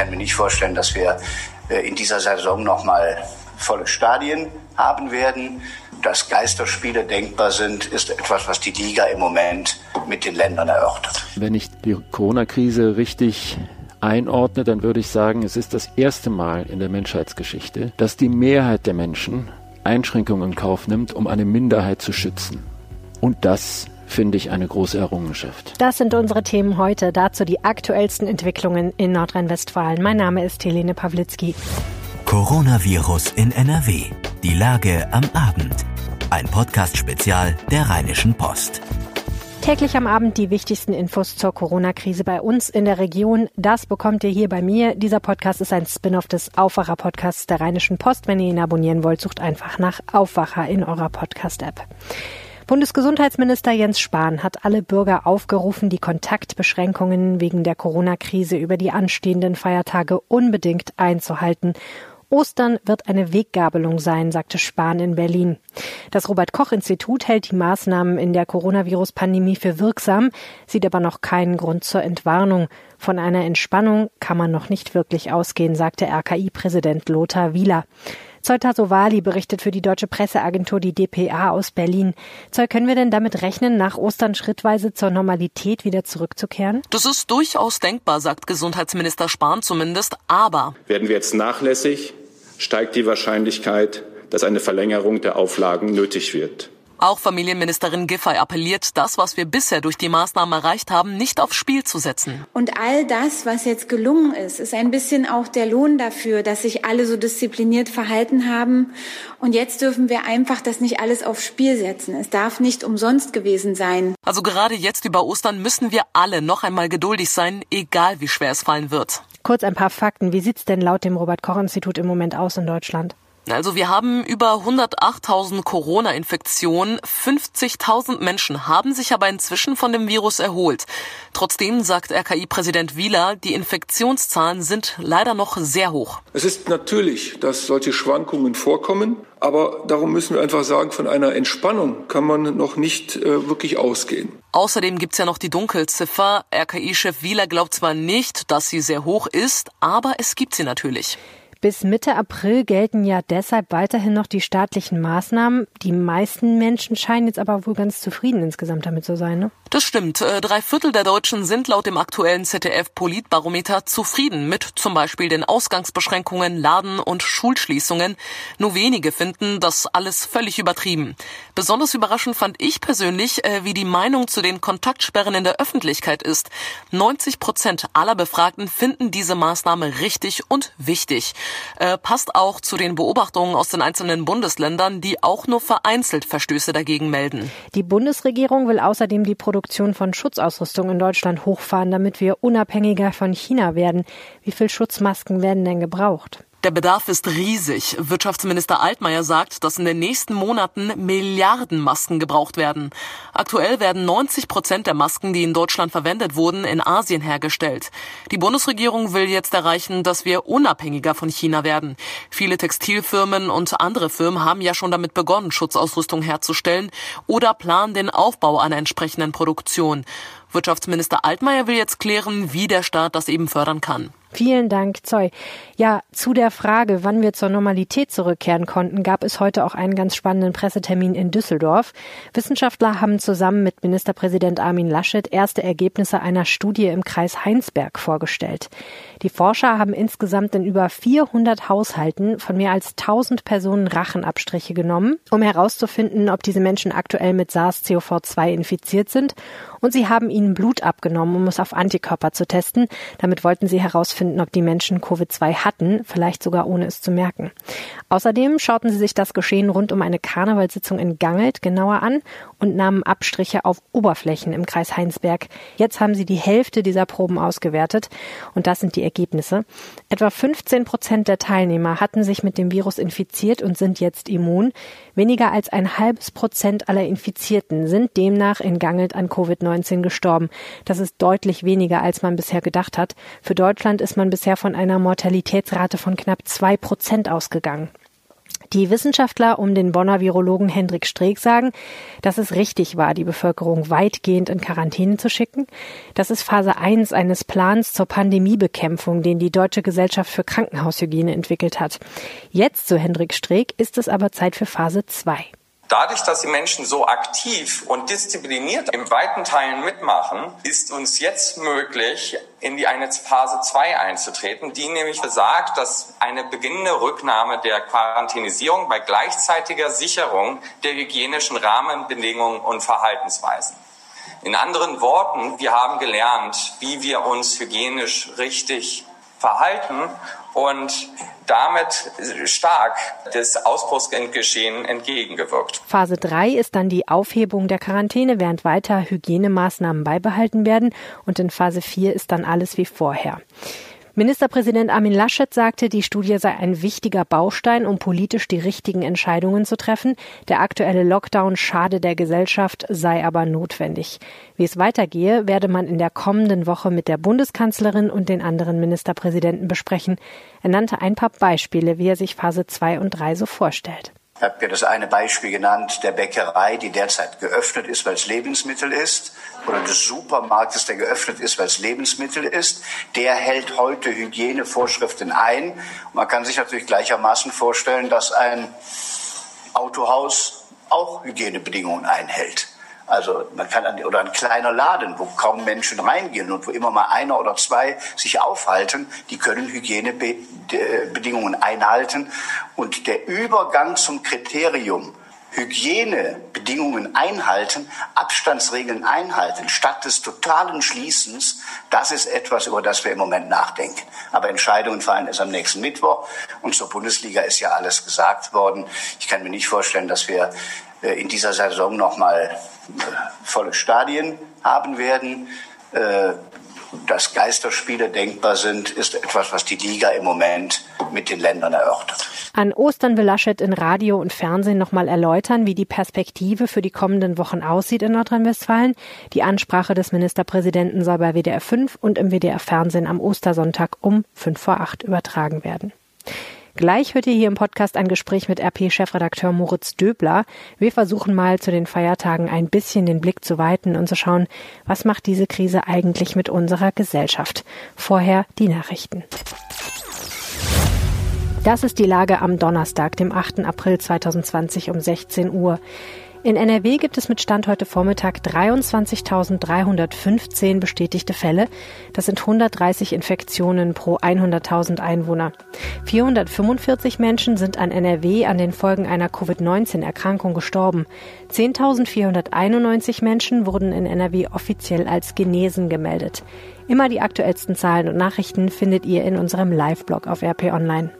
kann mir nicht vorstellen, dass wir äh, in dieser Saison nochmal volle Stadien haben werden. Dass Geisterspiele denkbar sind, ist etwas, was die Liga im Moment mit den Ländern erörtert. Wenn ich die Corona-Krise richtig einordne, dann würde ich sagen, es ist das erste Mal in der Menschheitsgeschichte, dass die Mehrheit der Menschen Einschränkungen in Kauf nimmt, um eine Minderheit zu schützen. Und das finde ich eine große Errungenschaft. Das sind unsere Themen heute. Dazu die aktuellsten Entwicklungen in Nordrhein-Westfalen. Mein Name ist Helene Pawlitzki. Coronavirus in NRW. Die Lage am Abend. Ein Podcast-Spezial der Rheinischen Post. Täglich am Abend die wichtigsten Infos zur Corona-Krise bei uns in der Region. Das bekommt ihr hier bei mir. Dieser Podcast ist ein Spin-off des Aufwacher-Podcasts der Rheinischen Post. Wenn ihr ihn abonnieren wollt, sucht einfach nach Aufwacher in eurer Podcast-App. Bundesgesundheitsminister Jens Spahn hat alle Bürger aufgerufen, die Kontaktbeschränkungen wegen der Corona-Krise über die anstehenden Feiertage unbedingt einzuhalten. Ostern wird eine Weggabelung sein, sagte Spahn in Berlin. Das Robert Koch Institut hält die Maßnahmen in der Coronavirus-Pandemie für wirksam, sieht aber noch keinen Grund zur Entwarnung. Von einer Entspannung kann man noch nicht wirklich ausgehen, sagte RKI-Präsident Lothar Wieler. Zollta Sowali berichtet für die deutsche Presseagentur die dpa aus Berlin. Zoll, können wir denn damit rechnen, nach Ostern schrittweise zur Normalität wieder zurückzukehren? Das ist durchaus denkbar, sagt Gesundheitsminister Spahn zumindest. Aber werden wir jetzt nachlässig, steigt die Wahrscheinlichkeit, dass eine Verlängerung der Auflagen nötig wird. Auch Familienministerin Giffey appelliert, das, was wir bisher durch die Maßnahmen erreicht haben, nicht aufs Spiel zu setzen. Und all das, was jetzt gelungen ist, ist ein bisschen auch der Lohn dafür, dass sich alle so diszipliniert verhalten haben. Und jetzt dürfen wir einfach das nicht alles aufs Spiel setzen. Es darf nicht umsonst gewesen sein. Also gerade jetzt über Ostern müssen wir alle noch einmal geduldig sein, egal wie schwer es fallen wird. Kurz ein paar Fakten. Wie sieht's denn laut dem Robert Koch Institut im Moment aus in Deutschland? Also wir haben über 108.000 Corona-Infektionen. 50.000 Menschen haben sich aber inzwischen von dem Virus erholt. Trotzdem sagt RKI-Präsident Wieler, die Infektionszahlen sind leider noch sehr hoch. Es ist natürlich, dass solche Schwankungen vorkommen. Aber darum müssen wir einfach sagen, von einer Entspannung kann man noch nicht äh, wirklich ausgehen. Außerdem gibt's ja noch die Dunkelziffer. RKI-Chef Wieler glaubt zwar nicht, dass sie sehr hoch ist, aber es gibt sie natürlich. Bis Mitte April gelten ja deshalb weiterhin noch die staatlichen Maßnahmen. Die meisten Menschen scheinen jetzt aber wohl ganz zufrieden insgesamt damit zu sein. Ne? Das stimmt. Äh, drei Viertel der Deutschen sind laut dem aktuellen ZDF-Politbarometer zufrieden mit zum Beispiel den Ausgangsbeschränkungen, Laden- und Schulschließungen. Nur wenige finden das alles völlig übertrieben. Besonders überraschend fand ich persönlich, äh, wie die Meinung zu den Kontaktsperren in der Öffentlichkeit ist. 90 Prozent aller Befragten finden diese Maßnahme richtig und wichtig äh, passt auch zu den Beobachtungen aus den einzelnen Bundesländern, die auch nur vereinzelt Verstöße dagegen melden. Die Bundesregierung will außerdem die Produktion von Schutzausrüstung in Deutschland hochfahren, damit wir unabhängiger von China werden. Wie viel Schutzmasken werden denn gebraucht? Der Bedarf ist riesig. Wirtschaftsminister Altmaier sagt, dass in den nächsten Monaten Milliarden Masken gebraucht werden. Aktuell werden 90 Prozent der Masken, die in Deutschland verwendet wurden, in Asien hergestellt. Die Bundesregierung will jetzt erreichen, dass wir unabhängiger von China werden. Viele Textilfirmen und andere Firmen haben ja schon damit begonnen, Schutzausrüstung herzustellen oder planen den Aufbau einer entsprechenden Produktion. Wirtschaftsminister Altmaier will jetzt klären, wie der Staat das eben fördern kann. Vielen Dank, Zoy. Ja, zu der Frage, wann wir zur Normalität zurückkehren konnten, gab es heute auch einen ganz spannenden Pressetermin in Düsseldorf. Wissenschaftler haben zusammen mit Ministerpräsident Armin Laschet erste Ergebnisse einer Studie im Kreis Heinsberg vorgestellt. Die Forscher haben insgesamt in über 400 Haushalten von mehr als 1000 Personen Rachenabstriche genommen, um herauszufinden, ob diese Menschen aktuell mit SARS-CoV-2 infiziert sind. Und sie haben ihnen Blut abgenommen, um es auf Antikörper zu testen. Damit wollten sie herausfinden, herausfinden, ob die Menschen Covid-2 hatten, vielleicht sogar ohne es zu merken. Außerdem schauten sie sich das Geschehen rund um eine Karnevalssitzung in Gangelt genauer an und nahmen Abstriche auf Oberflächen im Kreis Heinsberg. Jetzt haben sie die Hälfte dieser Proben ausgewertet und das sind die Ergebnisse. Etwa 15 Prozent der Teilnehmer hatten sich mit dem Virus infiziert und sind jetzt immun. Weniger als ein halbes Prozent aller Infizierten sind demnach in Gangelt an Covid-19 gestorben. Das ist deutlich weniger, als man bisher gedacht hat. Für Deutschland ist man bisher von einer Mortalitätsrate von knapp zwei Prozent ausgegangen. Die Wissenschaftler um den Bonner Virologen Hendrik Streeck sagen, dass es richtig war, die Bevölkerung weitgehend in Quarantäne zu schicken. Das ist Phase 1 eines Plans zur Pandemiebekämpfung, den die Deutsche Gesellschaft für Krankenhaushygiene entwickelt hat. Jetzt, so Hendrik Streeck, ist es aber Zeit für Phase 2. Dadurch, dass die Menschen so aktiv und diszipliniert im weiten Teilen mitmachen, ist uns jetzt möglich, in die eine Phase 2 einzutreten, die nämlich besagt, dass eine beginnende Rücknahme der Quarantänisierung bei gleichzeitiger Sicherung der hygienischen Rahmenbedingungen und Verhaltensweisen. In anderen Worten, wir haben gelernt, wie wir uns hygienisch richtig verhalten und damit stark des Ausbruchsgeschehen entgegengewirkt. Phase 3 ist dann die Aufhebung der Quarantäne, während weiter Hygienemaßnahmen beibehalten werden. Und in Phase 4 ist dann alles wie vorher. Ministerpräsident Armin Laschet sagte, die Studie sei ein wichtiger Baustein, um politisch die richtigen Entscheidungen zu treffen. Der aktuelle Lockdown schade der Gesellschaft, sei aber notwendig. Wie es weitergehe, werde man in der kommenden Woche mit der Bundeskanzlerin und den anderen Ministerpräsidenten besprechen. Er nannte ein paar Beispiele, wie er sich Phase 2 und 3 so vorstellt. Ich habe ja das eine Beispiel genannt, der Bäckerei, die derzeit geöffnet ist, weil es Lebensmittel ist, oder des Supermarktes, der geöffnet ist, weil es Lebensmittel ist. Der hält heute Hygienevorschriften ein. Man kann sich natürlich gleichermaßen vorstellen, dass ein Autohaus auch Hygienebedingungen einhält. Also man kann an, oder ein kleiner Laden, wo kaum Menschen reingehen und wo immer mal einer oder zwei sich aufhalten, die können Hygienebedingungen einhalten. Und der Übergang zum Kriterium Hygienebedingungen einhalten, Abstandsregeln einhalten, statt des totalen Schließens, das ist etwas, über das wir im Moment nachdenken. Aber Entscheidungen fallen erst am nächsten Mittwoch und zur Bundesliga ist ja alles gesagt worden. Ich kann mir nicht vorstellen, dass wir äh, in dieser Saison nochmal äh, volle Stadien haben werden. Äh, dass Geisterspiele denkbar sind, ist etwas, was die Liga im Moment mit den Ländern erörtert. An Ostern will Laschet in Radio und Fernsehen nochmal erläutern, wie die Perspektive für die kommenden Wochen aussieht in Nordrhein-Westfalen. Die Ansprache des Ministerpräsidenten soll bei WDR 5 und im WDR Fernsehen am Ostersonntag um 5 vor 8 übertragen werden. Gleich hört ihr hier im Podcast ein Gespräch mit RP-Chefredakteur Moritz Döbler. Wir versuchen mal zu den Feiertagen ein bisschen den Blick zu weiten und zu schauen, was macht diese Krise eigentlich mit unserer Gesellschaft. Vorher die Nachrichten. Das ist die Lage am Donnerstag, dem 8. April 2020 um 16 Uhr. In NRW gibt es mit Stand heute Vormittag 23.315 bestätigte Fälle. Das sind 130 Infektionen pro 100.000 Einwohner. 445 Menschen sind an NRW an den Folgen einer Covid-19-Erkrankung gestorben. 10.491 Menschen wurden in NRW offiziell als genesen gemeldet. Immer die aktuellsten Zahlen und Nachrichten findet ihr in unserem Live-Blog auf RP Online.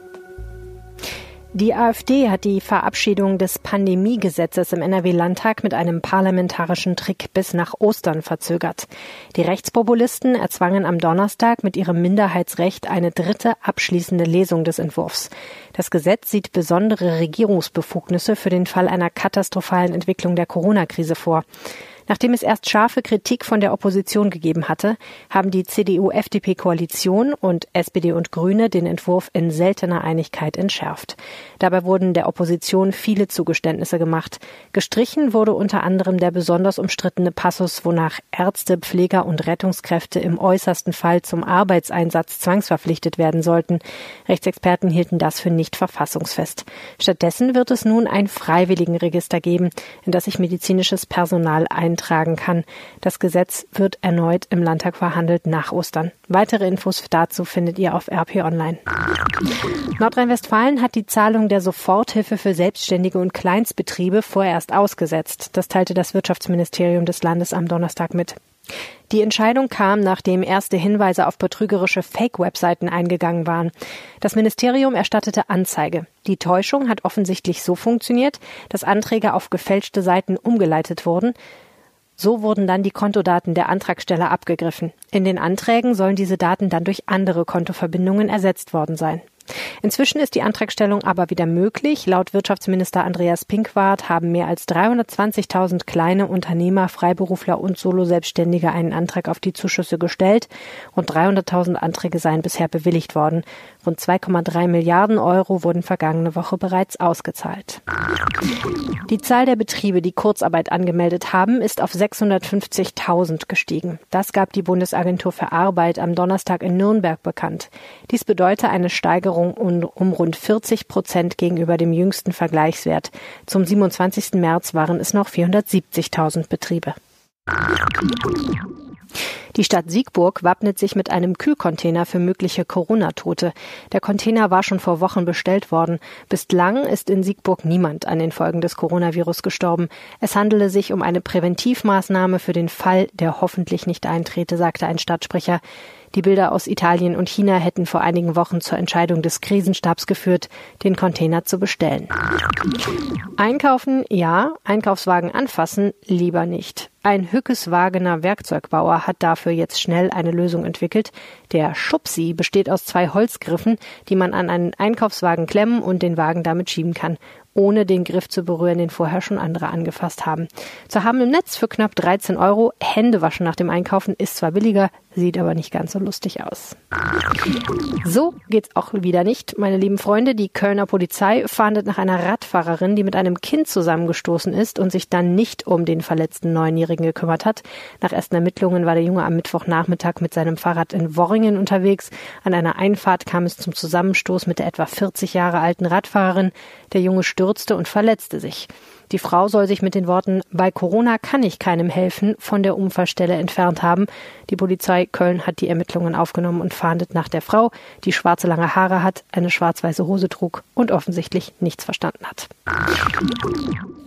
Die AfD hat die Verabschiedung des Pandemiegesetzes im NRW-Landtag mit einem parlamentarischen Trick bis nach Ostern verzögert. Die Rechtspopulisten erzwangen am Donnerstag mit ihrem Minderheitsrecht eine dritte abschließende Lesung des Entwurfs. Das Gesetz sieht besondere Regierungsbefugnisse für den Fall einer katastrophalen Entwicklung der Corona-Krise vor. Nachdem es erst scharfe Kritik von der Opposition gegeben hatte, haben die CDU-FDP-Koalition und SPD und Grüne den Entwurf in seltener Einigkeit entschärft. Dabei wurden der Opposition viele Zugeständnisse gemacht. Gestrichen wurde unter anderem der besonders umstrittene Passus, wonach Ärzte, Pfleger und Rettungskräfte im äußersten Fall zum Arbeitseinsatz zwangsverpflichtet werden sollten. Rechtsexperten hielten das für nicht verfassungsfest. Stattdessen wird es nun ein Freiwilligenregister geben, in das sich medizinisches Personal ein eintragen kann. Das Gesetz wird erneut im Landtag verhandelt nach Ostern. Weitere Infos dazu findet ihr auf RP Online. Nordrhein-Westfalen hat die Zahlung der Soforthilfe für Selbstständige und Kleinstbetriebe vorerst ausgesetzt. Das teilte das Wirtschaftsministerium des Landes am Donnerstag mit. Die Entscheidung kam, nachdem erste Hinweise auf betrügerische Fake-Webseiten eingegangen waren. Das Ministerium erstattete Anzeige. Die Täuschung hat offensichtlich so funktioniert, dass Anträge auf gefälschte Seiten umgeleitet wurden. So wurden dann die Kontodaten der Antragsteller abgegriffen. In den Anträgen sollen diese Daten dann durch andere Kontoverbindungen ersetzt worden sein. Inzwischen ist die Antragstellung aber wieder möglich. Laut Wirtschaftsminister Andreas Pinkwart haben mehr als 320.000 kleine Unternehmer, Freiberufler und Solo-Selbstständige einen Antrag auf die Zuschüsse gestellt. Rund 300.000 Anträge seien bisher bewilligt worden. Rund 2,3 Milliarden Euro wurden vergangene Woche bereits ausgezahlt. Die Zahl der Betriebe, die Kurzarbeit angemeldet haben, ist auf 650.000 gestiegen. Das gab die Bundesagentur für Arbeit am Donnerstag in Nürnberg bekannt. Dies bedeutet eine Steigerung um, rund 40 Prozent gegenüber dem jüngsten Vergleichswert. Zum 27. März waren es noch 470.000 Betriebe. Die Stadt Siegburg wappnet sich mit einem Kühlcontainer für mögliche Corona-Tote. Der Container war schon vor Wochen bestellt worden. Bislang ist in Siegburg niemand an den Folgen des Coronavirus gestorben. Es handele sich um eine Präventivmaßnahme für den Fall, der hoffentlich nicht eintrete, sagte ein Stadtsprecher. Die Bilder aus Italien und China hätten vor einigen Wochen zur Entscheidung des Krisenstabs geführt, den Container zu bestellen. Einkaufen, ja, Einkaufswagen anfassen, lieber nicht. Ein Hückeswagener Werkzeugbauer hat dafür jetzt schnell eine Lösung entwickelt. Der Schubsi besteht aus zwei Holzgriffen, die man an einen Einkaufswagen klemmen und den Wagen damit schieben kann ohne den Griff zu berühren, den vorher schon andere angefasst haben. Zu haben im Netz für knapp 13 Euro. Hände waschen nach dem Einkaufen ist zwar billiger, sieht aber nicht ganz so lustig aus. So geht's auch wieder nicht, meine lieben Freunde. Die Kölner Polizei fahndet nach einer Radfahrerin, die mit einem Kind zusammengestoßen ist und sich dann nicht um den verletzten Neunjährigen gekümmert hat. Nach ersten Ermittlungen war der Junge am Mittwochnachmittag mit seinem Fahrrad in Worringen unterwegs. An einer Einfahrt kam es zum Zusammenstoß mit der etwa 40 Jahre alten Radfahrerin. Der Junge und verletzte sich. Die Frau soll sich mit den Worten Bei Corona kann ich keinem helfen von der Unfallstelle entfernt haben. Die Polizei Köln hat die Ermittlungen aufgenommen und fahndet nach der Frau, die schwarze lange Haare hat, eine schwarz-weiße Hose trug und offensichtlich nichts verstanden hat.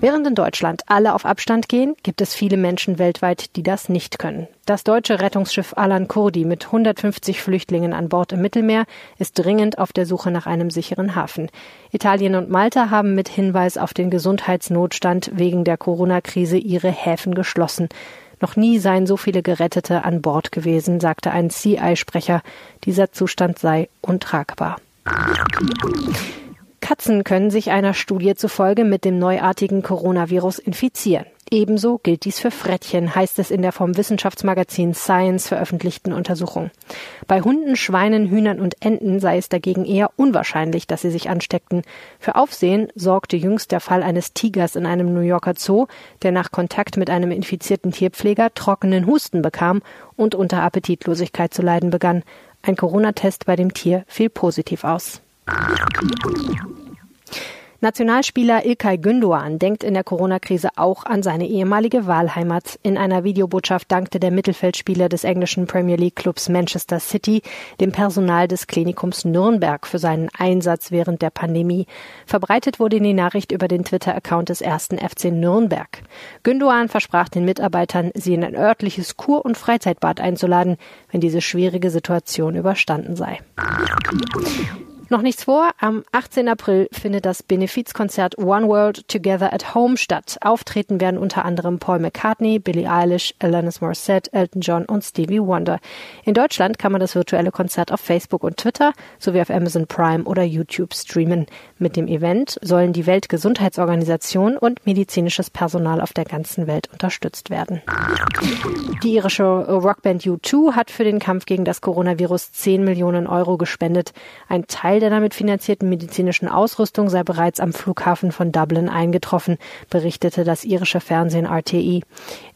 Während in Deutschland alle auf Abstand gehen, gibt es viele Menschen weltweit, die das nicht können. Das deutsche Rettungsschiff Alan Kurdi mit 150 Flüchtlingen an Bord im Mittelmeer ist dringend auf der Suche nach einem sicheren Hafen. Italien und Malta haben mit Hinweis auf den Gesundheitsnotstand wegen der Corona-Krise ihre Häfen geschlossen. Noch nie seien so viele Gerettete an Bord gewesen, sagte ein CI-Sprecher. Dieser Zustand sei untragbar. Katzen können sich einer Studie zufolge mit dem neuartigen Coronavirus infizieren. Ebenso gilt dies für Frettchen, heißt es in der vom Wissenschaftsmagazin Science veröffentlichten Untersuchung. Bei Hunden, Schweinen, Hühnern und Enten sei es dagegen eher unwahrscheinlich, dass sie sich ansteckten. Für Aufsehen sorgte jüngst der Fall eines Tigers in einem New Yorker Zoo, der nach Kontakt mit einem infizierten Tierpfleger trockenen Husten bekam und unter Appetitlosigkeit zu leiden begann. Ein Corona-Test bei dem Tier fiel positiv aus. Nationalspieler Ilkay Gündoğan denkt in der Corona-Krise auch an seine ehemalige Wahlheimat. In einer Videobotschaft dankte der Mittelfeldspieler des englischen Premier League Clubs Manchester City dem Personal des Klinikums Nürnberg für seinen Einsatz während der Pandemie. Verbreitet wurde die Nachricht über den Twitter-Account des ersten FC Nürnberg. Gündoğan versprach den Mitarbeitern, sie in ein örtliches Kur- und Freizeitbad einzuladen, wenn diese schwierige Situation überstanden sei. Noch nichts vor. Am 18. April findet das Benefizkonzert One World Together at Home statt. Auftreten werden unter anderem Paul McCartney, Billie Eilish, Alanis Morissette, Elton John und Stevie Wonder. In Deutschland kann man das virtuelle Konzert auf Facebook und Twitter sowie auf Amazon Prime oder YouTube streamen. Mit dem Event sollen die Weltgesundheitsorganisation und medizinisches Personal auf der ganzen Welt unterstützt werden. Die irische Rockband U2 hat für den Kampf gegen das Coronavirus 10 Millionen Euro gespendet. Ein Teil Teil der damit finanzierten medizinischen Ausrüstung sei bereits am Flughafen von Dublin eingetroffen, berichtete das irische Fernsehen RTI.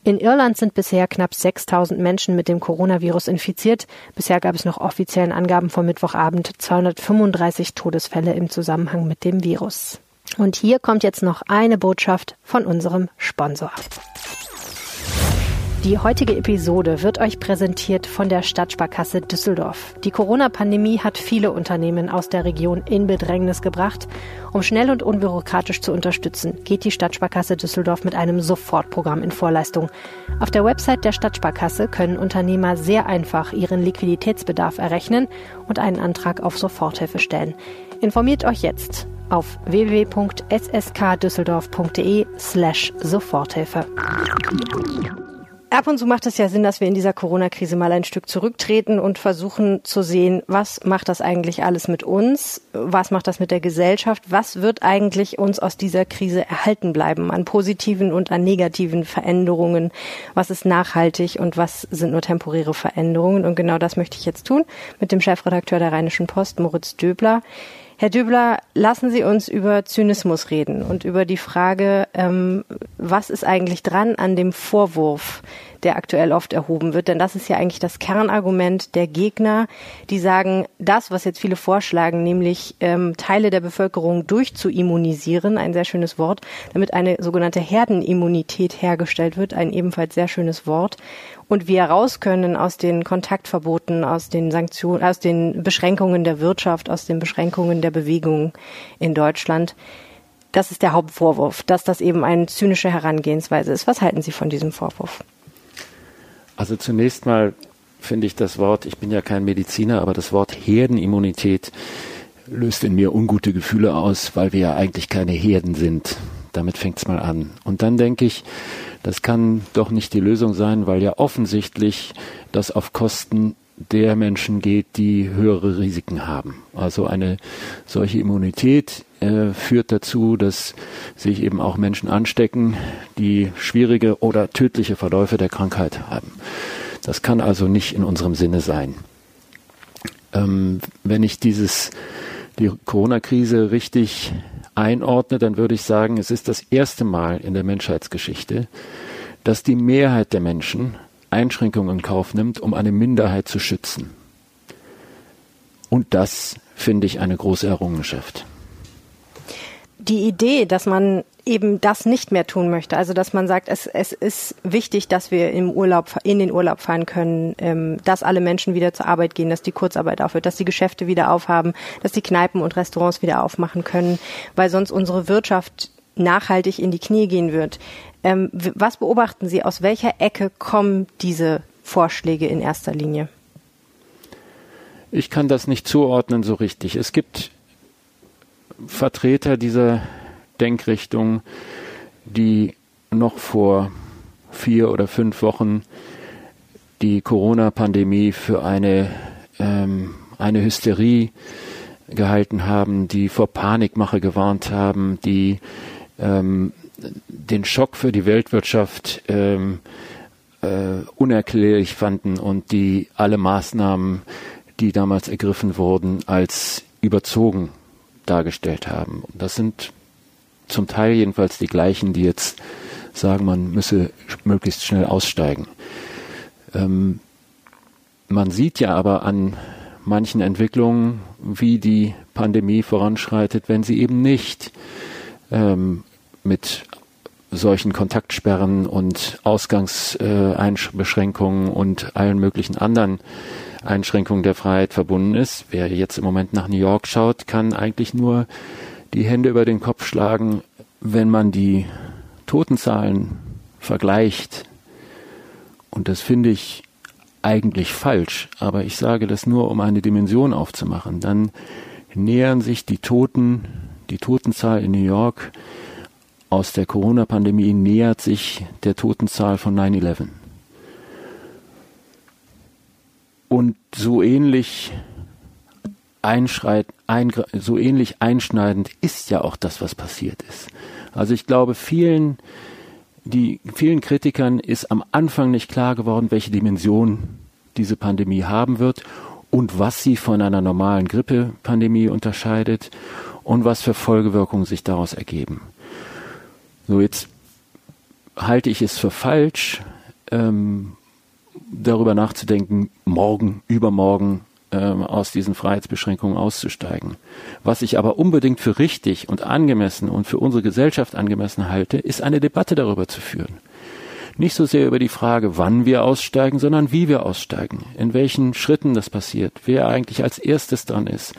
In Irland sind bisher knapp 6000 Menschen mit dem Coronavirus infiziert. Bisher gab es noch offiziellen Angaben vom Mittwochabend 235 Todesfälle im Zusammenhang mit dem Virus. Und hier kommt jetzt noch eine Botschaft von unserem Sponsor. Die heutige Episode wird euch präsentiert von der Stadtsparkasse Düsseldorf. Die Corona-Pandemie hat viele Unternehmen aus der Region in Bedrängnis gebracht. Um schnell und unbürokratisch zu unterstützen, geht die Stadtsparkasse Düsseldorf mit einem Sofortprogramm in Vorleistung. Auf der Website der Stadtsparkasse können Unternehmer sehr einfach ihren Liquiditätsbedarf errechnen und einen Antrag auf Soforthilfe stellen. Informiert euch jetzt auf www.sskdüsseldorf.de slash Soforthilfe. Ab und zu macht es ja Sinn, dass wir in dieser Corona-Krise mal ein Stück zurücktreten und versuchen zu sehen, was macht das eigentlich alles mit uns? Was macht das mit der Gesellschaft? Was wird eigentlich uns aus dieser Krise erhalten bleiben an positiven und an negativen Veränderungen? Was ist nachhaltig und was sind nur temporäre Veränderungen? Und genau das möchte ich jetzt tun mit dem Chefredakteur der Rheinischen Post, Moritz Döbler. Herr Döbler, lassen Sie uns über Zynismus reden und über die Frage, ähm, was ist eigentlich dran an dem Vorwurf, der aktuell oft erhoben wird. Denn das ist ja eigentlich das Kernargument der Gegner, die sagen, das, was jetzt viele vorschlagen, nämlich ähm, Teile der Bevölkerung durchzuimmunisieren, ein sehr schönes Wort, damit eine sogenannte Herdenimmunität hergestellt wird, ein ebenfalls sehr schönes Wort. Und wir raus können aus den Kontaktverboten, aus den Sanktionen, aus den Beschränkungen der Wirtschaft, aus den Beschränkungen der Bewegung in Deutschland. Das ist der Hauptvorwurf, dass das eben eine zynische Herangehensweise ist. Was halten Sie von diesem Vorwurf? Also zunächst mal finde ich das Wort, ich bin ja kein Mediziner, aber das Wort Herdenimmunität löst in mir ungute Gefühle aus, weil wir ja eigentlich keine Herden sind. Damit fängt es mal an. Und dann denke ich, das kann doch nicht die Lösung sein, weil ja offensichtlich das auf Kosten der Menschen geht, die höhere Risiken haben. Also eine solche Immunität äh, führt dazu, dass sich eben auch Menschen anstecken, die schwierige oder tödliche Verläufe der Krankheit haben. Das kann also nicht in unserem Sinne sein. Ähm, wenn ich dieses, die Corona-Krise richtig einordne, dann würde ich sagen, es ist das erste Mal in der Menschheitsgeschichte, dass die Mehrheit der Menschen Einschränkungen in Kauf nimmt, um eine Minderheit zu schützen. Und das finde ich eine große Errungenschaft. Die Idee, dass man eben das nicht mehr tun möchte, also dass man sagt, es, es ist wichtig, dass wir im Urlaub in den Urlaub fahren können, ähm, dass alle Menschen wieder zur Arbeit gehen, dass die Kurzarbeit aufhört, dass die Geschäfte wieder aufhaben, dass die Kneipen und Restaurants wieder aufmachen können, weil sonst unsere Wirtschaft nachhaltig in die Knie gehen wird. Ähm, was beobachten Sie? Aus welcher Ecke kommen diese Vorschläge in erster Linie? Ich kann das nicht zuordnen so richtig. Es gibt Vertreter dieser Denkrichtung, die noch vor vier oder fünf Wochen die Corona-Pandemie für eine, ähm, eine Hysterie gehalten haben, die vor Panikmache gewarnt haben, die ähm, den Schock für die Weltwirtschaft ähm, äh, unerklärlich fanden und die alle Maßnahmen, die damals ergriffen wurden, als überzogen dargestellt haben. Das sind zum Teil jedenfalls die gleichen, die jetzt sagen, man müsse möglichst schnell aussteigen. Ähm, man sieht ja aber an manchen Entwicklungen, wie die Pandemie voranschreitet, wenn sie eben nicht ähm, mit solchen Kontaktsperren und Ausgangsbeschränkungen und allen möglichen anderen Einschränkungen der Freiheit verbunden ist. Wer jetzt im Moment nach New York schaut, kann eigentlich nur die Hände über den Kopf schlagen, wenn man die Totenzahlen vergleicht. Und das finde ich eigentlich falsch, aber ich sage das nur, um eine Dimension aufzumachen. Dann nähern sich die Toten, die Totenzahl in New York aus der Corona-Pandemie nähert sich der Totenzahl von 9-11. Und so ähnlich, einschreit, ein, so ähnlich einschneidend ist ja auch das, was passiert ist. Also ich glaube, vielen, die, vielen Kritikern ist am Anfang nicht klar geworden, welche Dimension diese Pandemie haben wird und was sie von einer normalen Grippepandemie unterscheidet und was für Folgewirkungen sich daraus ergeben. So, jetzt halte ich es für falsch, ähm, darüber nachzudenken, morgen, übermorgen ähm, aus diesen Freiheitsbeschränkungen auszusteigen. Was ich aber unbedingt für richtig und angemessen und für unsere Gesellschaft angemessen halte, ist eine Debatte darüber zu führen. Nicht so sehr über die Frage, wann wir aussteigen, sondern wie wir aussteigen, in welchen Schritten das passiert, wer eigentlich als erstes dran ist.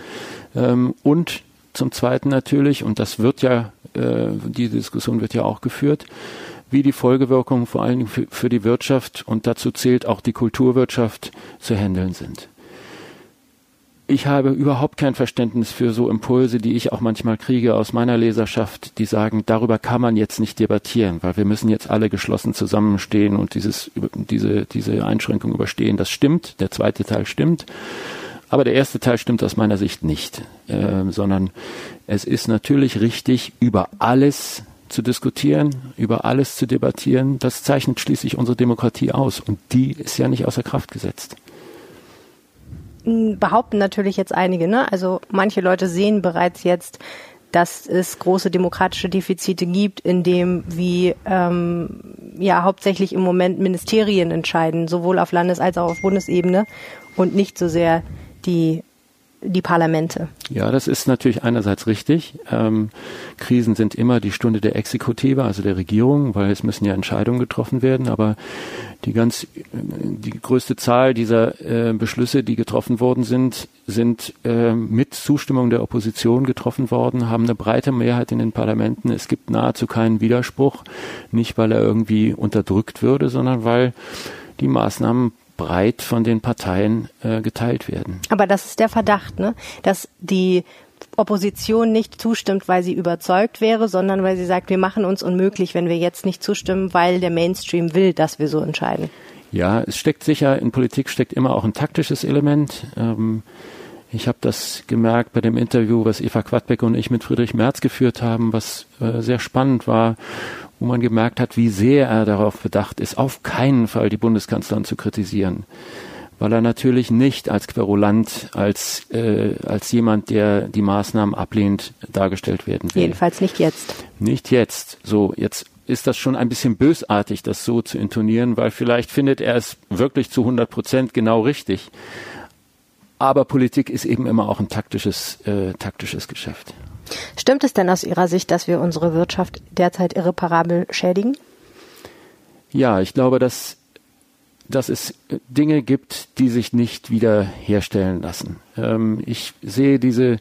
Ähm, und zum Zweiten natürlich, und das wird ja äh, die Diskussion wird ja auch geführt, wie die Folgewirkungen vor allen Dingen für, für die Wirtschaft und dazu zählt auch die Kulturwirtschaft zu handeln sind. ich habe überhaupt kein Verständnis für so Impulse, die ich auch manchmal kriege aus meiner Leserschaft, die sagen, darüber kann man jetzt nicht debattieren, weil wir müssen jetzt alle geschlossen zusammenstehen und dieses, diese, diese Einschränkung überstehen. Das stimmt, der zweite Teil stimmt. Aber der erste Teil stimmt aus meiner Sicht nicht, äh, sondern es ist natürlich richtig, über alles zu diskutieren, über alles zu debattieren. Das zeichnet schließlich unsere Demokratie aus und die ist ja nicht außer Kraft gesetzt behaupten natürlich jetzt einige, ne? Also manche Leute sehen bereits jetzt, dass es große demokratische Defizite gibt, in dem wie ähm, ja hauptsächlich im Moment Ministerien entscheiden, sowohl auf Landes- als auch auf Bundesebene und nicht so sehr die die Parlamente. Ja, das ist natürlich einerseits richtig. Ähm, Krisen sind immer die Stunde der Exekutive, also der Regierung, weil es müssen ja Entscheidungen getroffen werden. Aber die ganz, die größte Zahl dieser äh, Beschlüsse, die getroffen worden sind, sind äh, mit Zustimmung der Opposition getroffen worden, haben eine breite Mehrheit in den Parlamenten. Es gibt nahezu keinen Widerspruch, nicht weil er irgendwie unterdrückt würde, sondern weil die Maßnahmen breit von den Parteien äh, geteilt werden. Aber das ist der Verdacht, ne? dass die Opposition nicht zustimmt, weil sie überzeugt wäre, sondern weil sie sagt, wir machen uns unmöglich, wenn wir jetzt nicht zustimmen, weil der Mainstream will, dass wir so entscheiden. Ja, es steckt sicher, in Politik steckt immer auch ein taktisches Element. Ähm, ich habe das gemerkt bei dem Interview, was Eva Quadbeck und ich mit Friedrich Merz geführt haben, was äh, sehr spannend war wo man gemerkt hat, wie sehr er darauf bedacht ist, auf keinen Fall die Bundeskanzlerin zu kritisieren. Weil er natürlich nicht als Querulant, als, äh, als jemand, der die Maßnahmen ablehnt, dargestellt werden will. Jedenfalls nicht jetzt. Nicht jetzt. So, jetzt ist das schon ein bisschen bösartig, das so zu intonieren, weil vielleicht findet er es wirklich zu 100 Prozent genau richtig. Aber Politik ist eben immer auch ein taktisches, äh, taktisches Geschäft. Stimmt es denn aus Ihrer Sicht, dass wir unsere Wirtschaft derzeit irreparabel schädigen? Ja, ich glaube, dass, dass es Dinge gibt, die sich nicht wieder herstellen lassen. Ähm, ich sehe diese,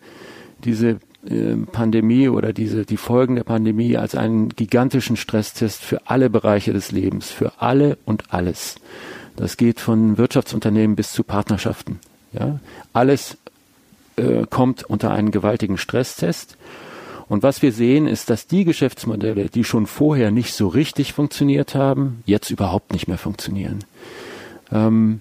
diese äh, Pandemie oder diese, die Folgen der Pandemie als einen gigantischen Stresstest für alle Bereiche des Lebens, für alle und alles. Das geht von Wirtschaftsunternehmen bis zu Partnerschaften. Ja, alles äh, kommt unter einen gewaltigen Stresstest. Und was wir sehen, ist, dass die Geschäftsmodelle, die schon vorher nicht so richtig funktioniert haben, jetzt überhaupt nicht mehr funktionieren. Ähm,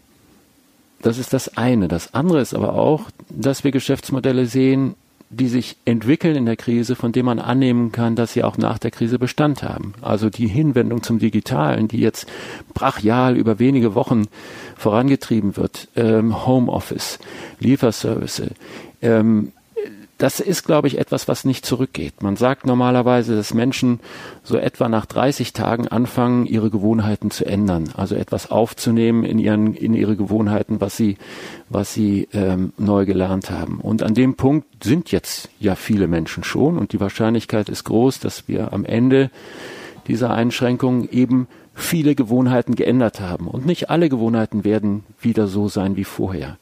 das ist das eine. Das andere ist aber auch, dass wir Geschäftsmodelle sehen, die sich entwickeln in der Krise, von denen man annehmen kann, dass sie auch nach der Krise Bestand haben. Also die Hinwendung zum Digitalen, die jetzt brachial über wenige Wochen vorangetrieben wird, ähm, Homeoffice, Lieferservice, ähm, das ist, glaube ich, etwas, was nicht zurückgeht. Man sagt normalerweise, dass Menschen so etwa nach 30 Tagen anfangen, ihre Gewohnheiten zu ändern, also etwas aufzunehmen in ihren in ihre Gewohnheiten, was sie was sie ähm, neu gelernt haben. Und an dem Punkt sind jetzt ja viele Menschen schon, und die Wahrscheinlichkeit ist groß, dass wir am Ende dieser Einschränkungen eben viele Gewohnheiten geändert haben. Und nicht alle Gewohnheiten werden wieder so sein wie vorher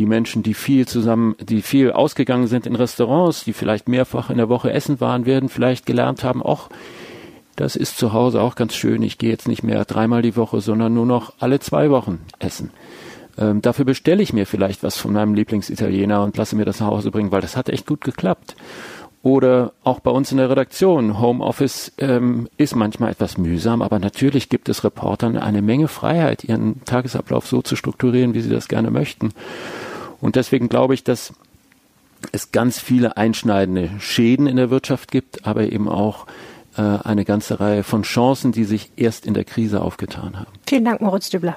die Menschen, die viel zusammen, die viel ausgegangen sind in Restaurants, die vielleicht mehrfach in der Woche essen waren, werden vielleicht gelernt haben, ach, das ist zu Hause auch ganz schön. Ich gehe jetzt nicht mehr dreimal die Woche, sondern nur noch alle zwei Wochen essen. Ähm, dafür bestelle ich mir vielleicht was von meinem Lieblingsitaliener und lasse mir das nach Hause bringen, weil das hat echt gut geklappt. Oder auch bei uns in der Redaktion. Homeoffice ähm, ist manchmal etwas mühsam, aber natürlich gibt es Reportern eine Menge Freiheit, ihren Tagesablauf so zu strukturieren, wie sie das gerne möchten. Und deswegen glaube ich, dass es ganz viele einschneidende Schäden in der Wirtschaft gibt, aber eben auch äh, eine ganze Reihe von Chancen, die sich erst in der Krise aufgetan haben. Vielen Dank, Moritz Dübler.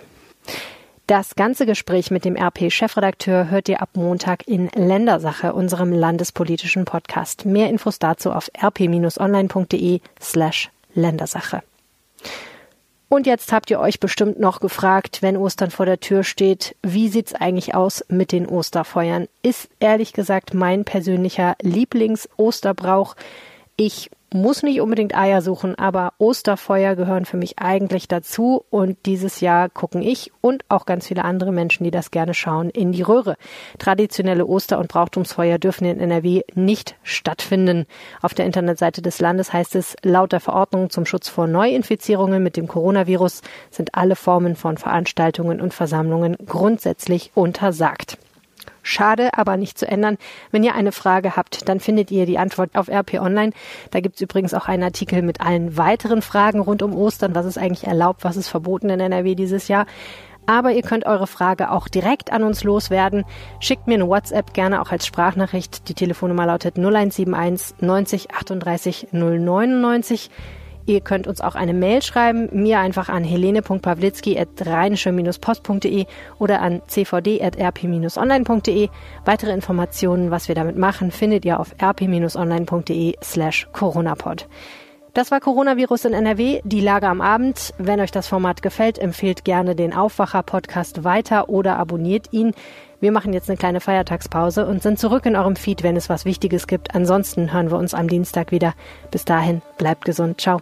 Das ganze Gespräch mit dem RP-Chefredakteur hört ihr ab Montag in Ländersache, unserem landespolitischen Podcast. Mehr Infos dazu auf rp-online.de slash Ländersache. Und jetzt habt ihr euch bestimmt noch gefragt, wenn Ostern vor der Tür steht, wie sieht's eigentlich aus mit den Osterfeuern? Ist ehrlich gesagt mein persönlicher Lieblings-Osterbrauch. Ich muss nicht unbedingt Eier suchen, aber Osterfeuer gehören für mich eigentlich dazu und dieses Jahr gucken ich und auch ganz viele andere Menschen, die das gerne schauen, in die Röhre. Traditionelle Oster- und Brauchtumsfeuer dürfen in NRW nicht stattfinden. Auf der Internetseite des Landes heißt es, laut der Verordnung zum Schutz vor Neuinfizierungen mit dem Coronavirus sind alle Formen von Veranstaltungen und Versammlungen grundsätzlich untersagt. Schade, aber nicht zu ändern. Wenn ihr eine Frage habt, dann findet ihr die Antwort auf RP Online. Da gibt's übrigens auch einen Artikel mit allen weiteren Fragen rund um Ostern. Was ist eigentlich erlaubt, was ist verboten in NRW dieses Jahr? Aber ihr könnt eure Frage auch direkt an uns loswerden. Schickt mir eine WhatsApp gerne auch als Sprachnachricht. Die Telefonnummer lautet 0171 90 38 099. Ihr könnt uns auch eine Mail schreiben, mir einfach an helene.pawlitzki.rheinische-post.de oder an cvd.rp-online.de. Weitere Informationen, was wir damit machen, findet ihr auf rp-online.de slash coronapod. Das war Coronavirus in NRW, die Lage am Abend. Wenn euch das Format gefällt, empfehlt gerne den Aufwacher-Podcast weiter oder abonniert ihn. Wir machen jetzt eine kleine Feiertagspause und sind zurück in eurem Feed, wenn es was Wichtiges gibt. Ansonsten hören wir uns am Dienstag wieder. Bis dahin, bleibt gesund. Ciao.